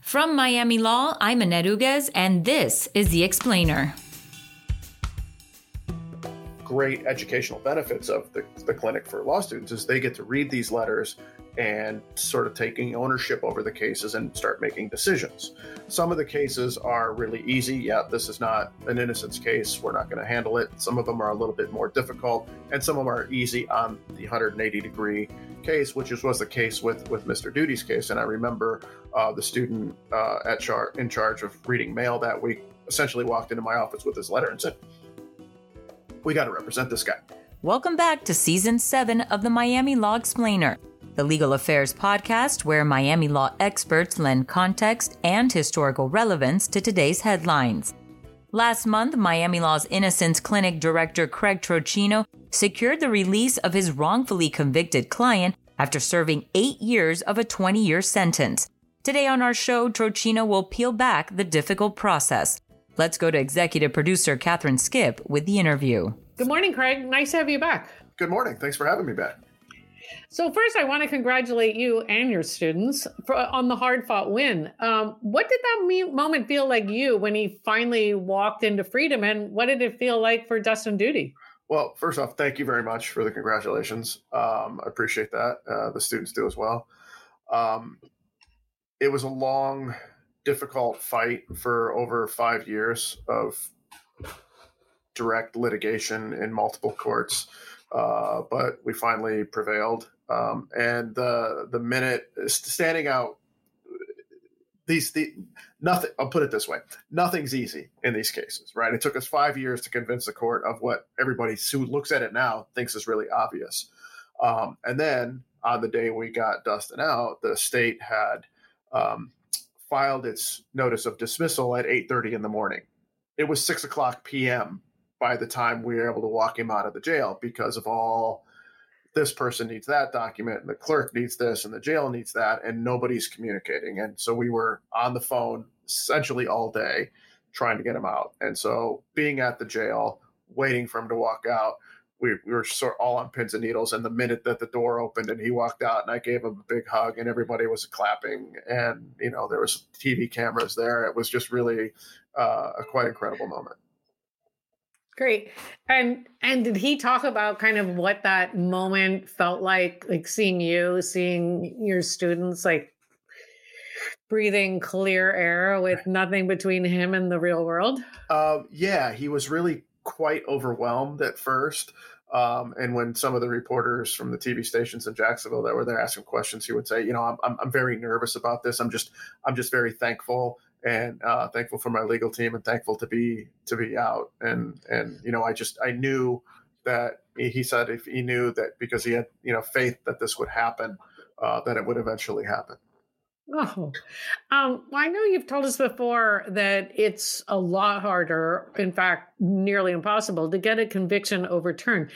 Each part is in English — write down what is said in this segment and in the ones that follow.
From Miami Law, I'm Annette Uguez, and this is The Explainer. Great educational benefits of the, the clinic for law students is they get to read these letters and sort of taking ownership over the cases and start making decisions. Some of the cases are really easy. Yeah, this is not an innocence case. We're not going to handle it. Some of them are a little bit more difficult, and some of them are easy on the 180 degree case, which was the case with, with Mr. Duty's case. And I remember uh, the student uh, at char- in charge of reading mail that week essentially walked into my office with his letter and said, We got to represent this guy. Welcome back to season seven of the Miami Law Explainer the legal affairs podcast where Miami law experts lend context and historical relevance to today's headlines. Last month, Miami Law's Innocence Clinic director Craig Trocino secured the release of his wrongfully convicted client after serving eight years of a 20 year sentence. Today on our show, Trocino will peel back the difficult process. Let's go to executive producer Catharine Skipp with the interview. Good morning, Craig. Nice to have you back. Good morning. Thanks for having me back. So first, I want to congratulate you and your students for, on the hard fought win. Um, what did that me- moment feel like you when he finally walked into freedom, and what did it feel like for Dustin Duty? Well, first off, thank you very much for the congratulations. Um, I appreciate that. Uh, the students do as well. Um, it was a long, difficult fight for over five years of direct litigation in multiple courts. Uh, but we finally prevailed. Um, and the the minute standing out, these the nothing. I'll put it this way: nothing's easy in these cases, right? It took us five years to convince the court of what everybody who looks at it now thinks is really obvious. Um, and then on the day we got Dustin out, the state had um, filed its notice of dismissal at 8:30 in the morning. It was six o'clock p.m by the time we were able to walk him out of the jail because of all this person needs that document and the clerk needs this and the jail needs that and nobody's communicating. And so we were on the phone essentially all day trying to get him out. And so being at the jail waiting for him to walk out we, we were sort of all on pins and needles. And the minute that the door opened and he walked out and i gave him a big hug and everybody was clapping and you know there was tv cameras there it was just really uh, a quite incredible moment Great. And and did he talk about kind of what that moment felt like, like seeing you, seeing your students like breathing clear air with nothing between him and the real world? Uh, yeah, he was really quite overwhelmed at first. Um, and when some of the reporters from the TV stations in Jacksonville that were there asking questions, he would say, "You know, I'm, I'm, I'm very nervous about this. I'm just I'm just very thankful and uh, thankful for my legal team and thankful to be to be out and and you know I just I knew that he said if he knew that because he had you know faith that this would happen uh, that it would eventually happen. Oh, um, well, I know you've told us before that it's a lot harder, in fact, nearly impossible to get a conviction overturned.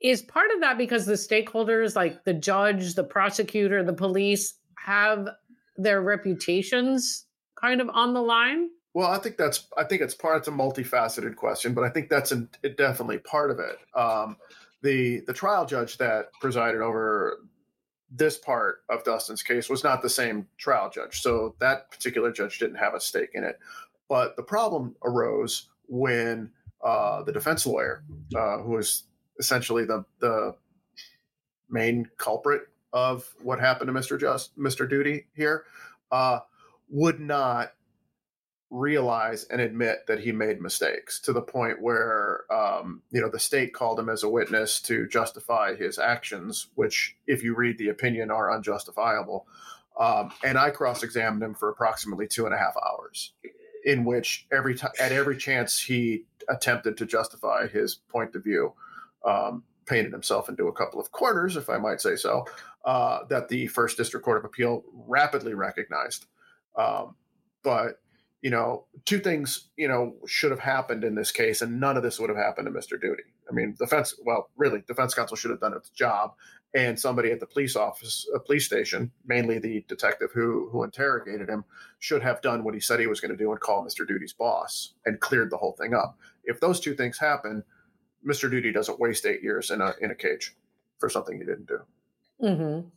Is part of that because the stakeholders, like the judge, the prosecutor, the police, have their reputations kind of on the line? Well, I think that's I think it's part. It's a multifaceted question, but I think that's an, it definitely part of it. Um, the the trial judge that presided over this part of Dustin's case was not the same trial judge, so that particular judge didn't have a stake in it. But the problem arose when uh, the defense lawyer, uh, who was essentially the the main culprit of what happened to Mr. Just Mr. Duty here, uh, would not realize and admit that he made mistakes to the point where um, you know the state called him as a witness to justify his actions which if you read the opinion are unjustifiable. Um, and i cross-examined him for approximately two and a half hours in which every time at every chance he attempted to justify his point of view um, painted himself into a couple of corners if i might say so uh, that the first district court of appeal rapidly recognized um, but you know, two things you know should have happened in this case, and none of this would have happened to Mr. Duty. I mean, defense well, really, defense counsel should have done its job, and somebody at the police office, a police station, mainly the detective who who interrogated him, should have done what he said he was going to do and call Mr. Duty's boss and cleared the whole thing up. If those two things happen, Mr. Duty doesn't waste eight years in a in a cage for something he didn't do. Mm-hmm.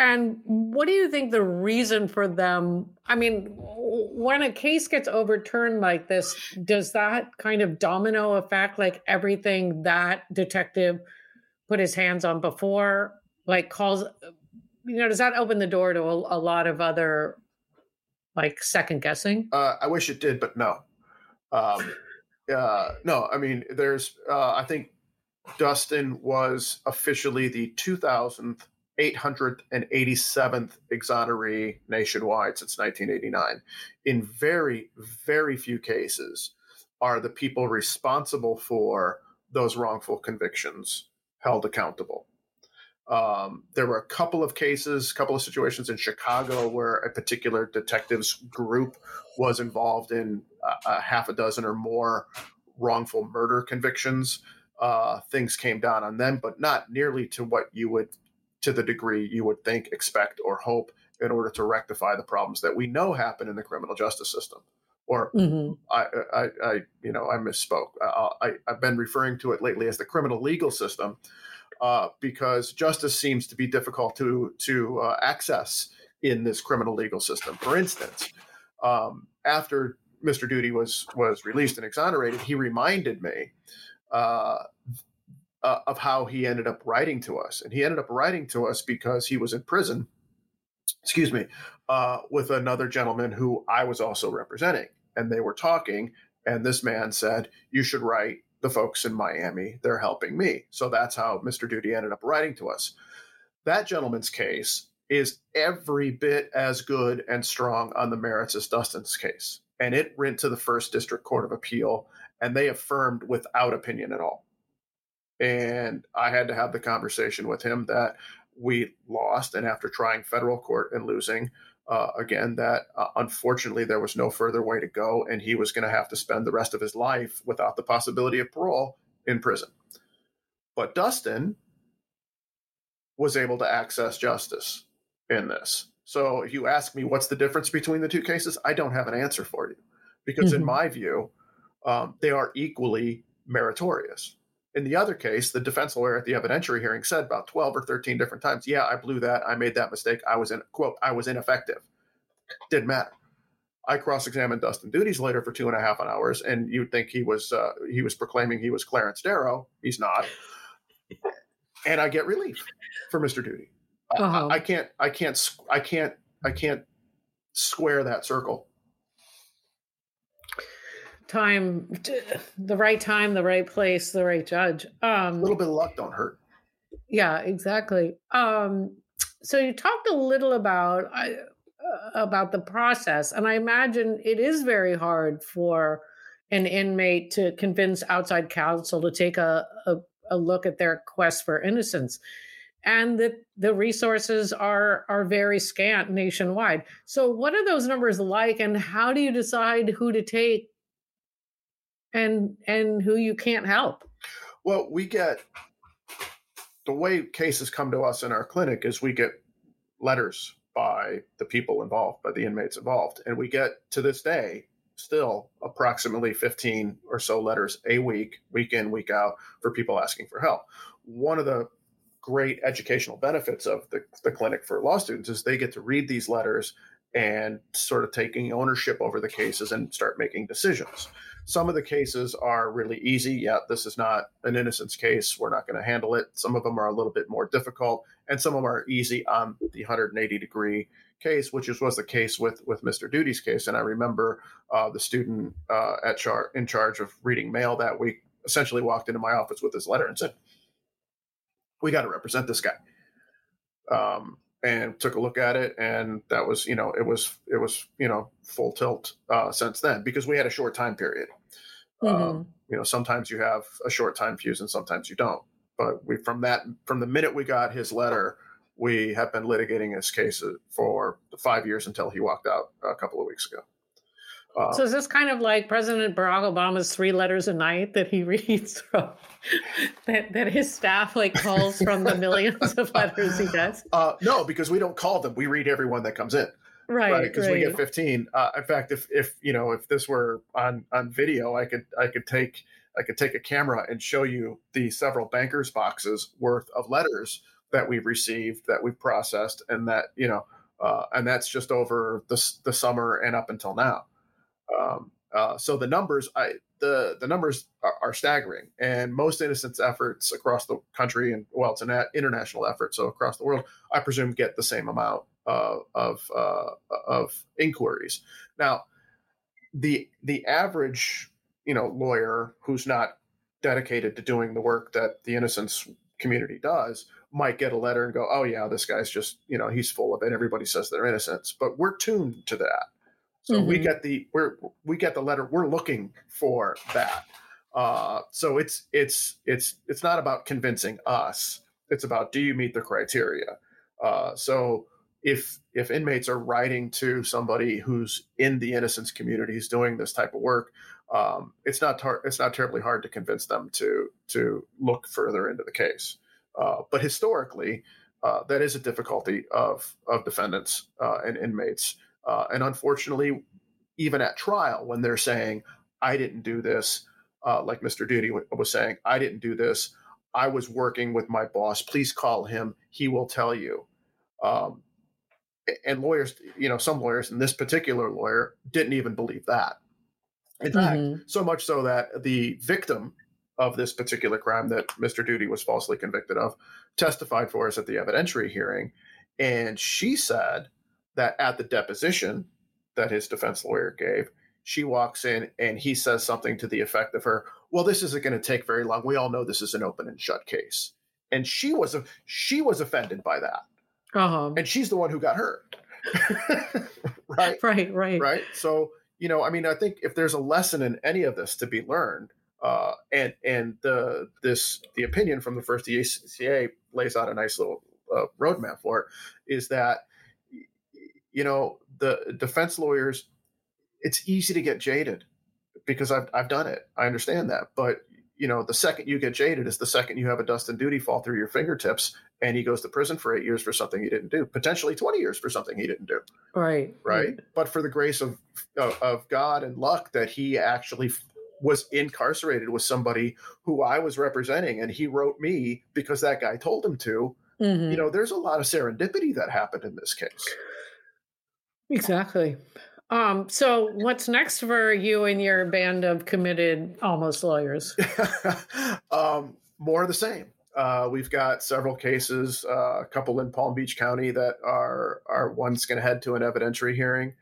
And what do you think the reason for them? I mean, when a case gets overturned like this, does that kind of domino effect, like everything that detective put his hands on before, like calls, you know, does that open the door to a, a lot of other like second guessing? Uh, I wish it did, but no. Um, uh, no, I mean, there's, uh, I think Dustin was officially the 2000th 887th exoneree nationwide since 1989. In very, very few cases are the people responsible for those wrongful convictions held accountable. Um, there were a couple of cases, a couple of situations in Chicago where a particular detectives group was involved in a, a half a dozen or more wrongful murder convictions. Uh, things came down on them, but not nearly to what you would to the degree you would think, expect, or hope in order to rectify the problems that we know happen in the criminal justice system. Or mm-hmm. I, I, I, you know, I misspoke. I, I, have been referring to it lately as the criminal legal system uh, because justice seems to be difficult to to uh, access in this criminal legal system. For instance, um, after Mr. Duty was was released and exonerated, he reminded me uh, uh, of how he ended up writing to us. And he ended up writing to us because he was in prison, excuse me, uh, with another gentleman who I was also representing. And they were talking, and this man said, You should write the folks in Miami. They're helping me. So that's how Mr. Duty ended up writing to us. That gentleman's case is every bit as good and strong on the merits as Dustin's case. And it went to the First District Court of Appeal, and they affirmed without opinion at all and I had to have the conversation with him that we lost, and after trying federal court and losing, uh, again, that uh, unfortunately there was no further way to go, and he was going to have to spend the rest of his life without the possibility of parole in prison. But Dustin was able to access justice in this. So if you ask me what's the difference between the two cases, I don't have an answer for you because, mm-hmm. in my view, um, they are equally meritorious. In the other case, the defense lawyer at the evidentiary hearing said about 12 or 13 different times, yeah, I blew that. I made that mistake. I was in, quote, I was ineffective. Didn't matter. I cross-examined Dustin Duty's later for two and a half hours, and you'd think he was uh, he was proclaiming he was Clarence Darrow. He's not, and I get relief for Mr. Duty. Uh-huh. I, I can't, I can't, I can't, I can't square that circle time the right time the right place the right judge. Um a little bit of luck don't hurt. Yeah exactly. Um so you talked a little about uh, about the process and i imagine it is very hard for an inmate to convince outside counsel to take a, a, a look at their quest for innocence and that the resources are are very scant nationwide. So what are those numbers like and how do you decide who to take and and who you can't help. Well we get the way cases come to us in our clinic is we get letters by the people involved by the inmates involved and we get to this day still approximately 15 or so letters a week week in week out for people asking for help. One of the great educational benefits of the, the clinic for law students is they get to read these letters and sort of taking ownership over the cases and start making decisions some of the cases are really easy. Yeah, this is not an innocence case. We're not going to handle it. Some of them are a little bit more difficult, and some of them are easy on the 180 degree case, which is, was the case with with Mr. Duty's case. And I remember uh, the student uh, at char- in charge of reading mail that week essentially walked into my office with this letter and said, "We got to represent this guy." Um, and took a look at it and that was you know it was it was you know full tilt uh, since then because we had a short time period. Mm-hmm. um, you know sometimes you have a short time fuse and sometimes you don't. But we from that from the minute we got his letter we have been litigating his case for five years until he walked out a couple of weeks ago uh, so is this kind of like President Barack Obama's three letters a night that he reads from that, that his staff like calls from the millions of letters he gets? Uh, no, because we don't call them. We read every one that comes in. Right. Because right, right. we get 15. Uh, in fact, if, if, you know, if this were on, on video, I could, I could take, I could take a camera and show you the several bankers boxes worth of letters that we've received, that we've processed, and that you know, uh, and that's just over the the summer and up until now. Um, uh, so the numbers, I the the numbers are, are, staggering, and most innocence efforts across the country, and well, it's an international effort, so across the world, I presume get the same amount uh, of uh, of inquiries. Now, the the average you know lawyer who's not dedicated to doing the work that the innocence community does might get a letter and go, "Oh yeah, this guy's just you know he's full of it. Everybody says they're innocent." But we're tuned to that, so mm-hmm. we get the we're we get the letter. We're looking for that. Uh, so it's it's it's it's not about convincing us. It's about do you meet the criteria. Uh, so if if inmates are writing to somebody who's in the innocence communities doing this type of work, um, it's not tar- it's not terribly hard to convince them to to look further into the case. Uh, but historically, uh, that is a difficulty of of defendants uh, and inmates, uh, and unfortunately, even at trial, when they're saying, "I didn't do this," uh, like Mr. Duty was saying, "I didn't do this. I was working with my boss. Please call him. He will tell you." Um, and lawyers, you know, some lawyers, and this particular lawyer didn't even believe that. In mm-hmm. fact, so much so that the victim of this particular crime that Mr. Duty was falsely convicted of testified for us at the evidentiary hearing. And she said that at the deposition that his defense lawyer gave, she walks in and he says something to the effect of her, Well, this isn't going to take very long. We all know this is an open and shut case. And she was she was offended by that. Uh-huh. And she's the one who got hurt. right? Right, right. Right. So, you know, I mean, I think if there's a lesson in any of this to be learned, uh, and and the this the opinion from the first DCA lays out a nice little uh, roadmap for it, is that you know the defense lawyers, it's easy to get jaded because I've I've done it. I understand that, but you know, the second you get jaded is the second you have a Dustin Duty fall through your fingertips and he goes to prison for eight years for something he didn't do, potentially 20 years for something he didn't do. Right. Right. But for the grace of, of, of God and luck that he actually was incarcerated with somebody who I was representing and he wrote me because that guy told him to. Mm-hmm. You know, there's a lot of serendipity that happened in this case. Exactly. Um, so what's next for you and your band of committed almost lawyers? um, more of the same. Uh, we've got several cases, uh, a couple in Palm Beach County that are are one's going to head to an evidentiary hearing.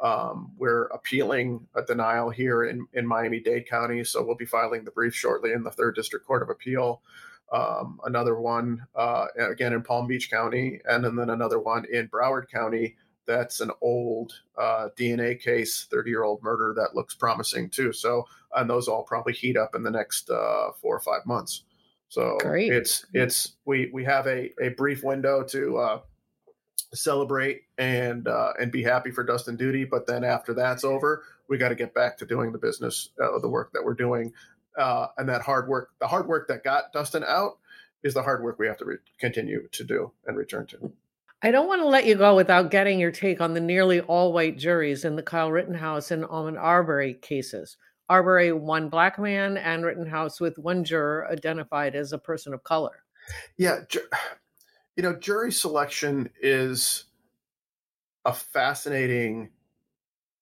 Um, we're appealing a denial here in, in Miami Dade County, so we'll be filing the brief shortly in the Third District Court of Appeal. Um, another one uh, again in Palm Beach County, and then another one in Broward County that's an old uh, DNA case, 30 year old murder that looks promising too. So, and those all probably heat up in the next uh, four or five months. So Great. it's it's we we have a, a brief window to uh, celebrate and uh, and be happy for Dustin Duty, but then after that's over, we got to get back to doing the business, uh, the work that we're doing, uh, and that hard work. The hard work that got Dustin out is the hard work we have to re- continue to do and return to. I don't want to let you go without getting your take on the nearly all white juries in the Kyle Rittenhouse and Ahmaud Arbery cases. Arbery, one black man, and Rittenhouse with one juror identified as a person of color. Yeah. You know, jury selection is a fascinating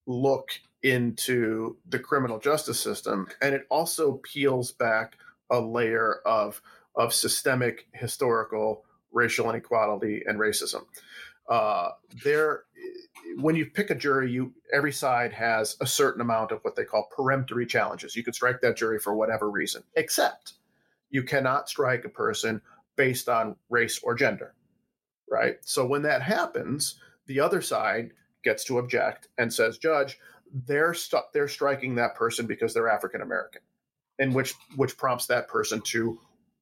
look into the criminal justice system, and it also peels back a layer of, of systemic historical racial inequality and racism. Uh, there, when you pick a jury, you every side has a certain amount of what they call peremptory challenges. You could strike that jury for whatever reason, except you cannot strike a person based on race or gender, right? So when that happens, the other side gets to object and says, "Judge, they're st- they're striking that person because they're African American," and which which prompts that person to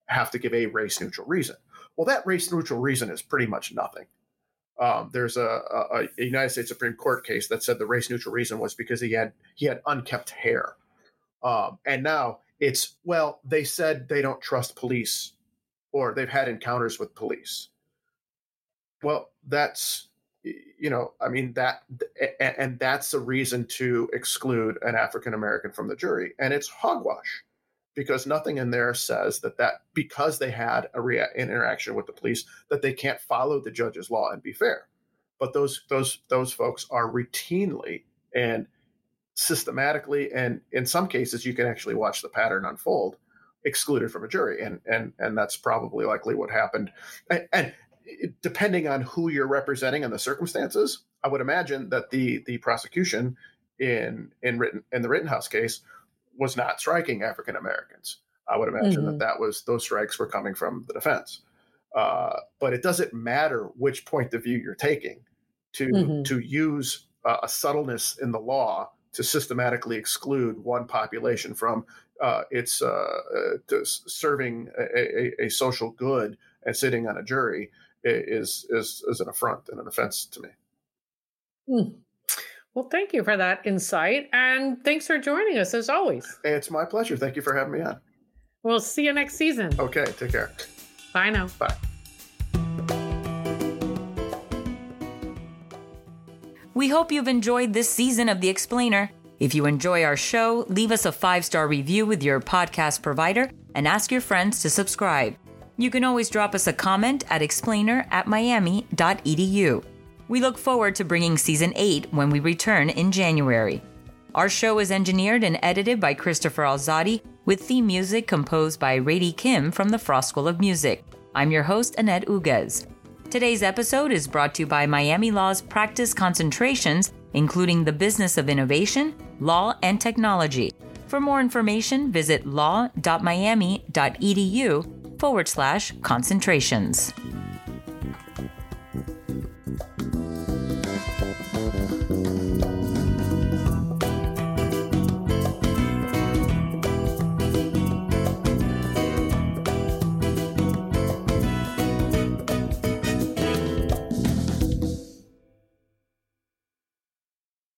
have to give a race neutral reason. Well, that race neutral reason is pretty much nothing. Um, there's a, a, a, United States Supreme Court case that said the race neutral reason was because he had he had unkept hair, um, and now it's well they said they don't trust police, or they've had encounters with police. Well, that's you know I mean that and that's a reason to exclude an African American from the jury, and it's hogwash because nothing in there says that that because they had a rea- an interaction with the police that they can't follow the judge's law and be fair. But those those those folks are routinely and systematically, and in some cases, you can actually watch the pattern unfold, excluded from a jury, and and and that's probably likely what happened. And, and depending on who you're representing and the circumstances, I would imagine that the the prosecution in in written in the Rittenhouse case was not striking African Americans. I would imagine mm-hmm. that that was those strikes were coming from the defense. Uh, but it doesn't matter which point of view you're taking to mm-hmm. to use uh, a subtleness in the law to systematically exclude one population from uh, its uh, uh, serving a, a, a, social good and sitting on a jury is is is an affront and an offense to me. Mm. Well, thank you for that insight. And thanks for joining us as always. It's my pleasure. Thank you for having me on. We'll see you next season. Okay. Take care. Bye now. Bye. We hope you've enjoyed this season of The Explainer. If you enjoy our show, leave us a five star review with your podcast provider and ask your friends to subscribe. You can always drop us a comment at explainer at miami.edu. We look forward to bringing season 8 when we return in January. Our show is engineered and edited by Christopher Alzadi, with theme music composed by Rady Kim from the Frost School of Music. I'm your host, Annette Uguez. Today's episode is brought to you by Miami Law's practice concentrations, including the business of innovation, law, and technology. For more information, visit law.miami.edu forward slash concentrations.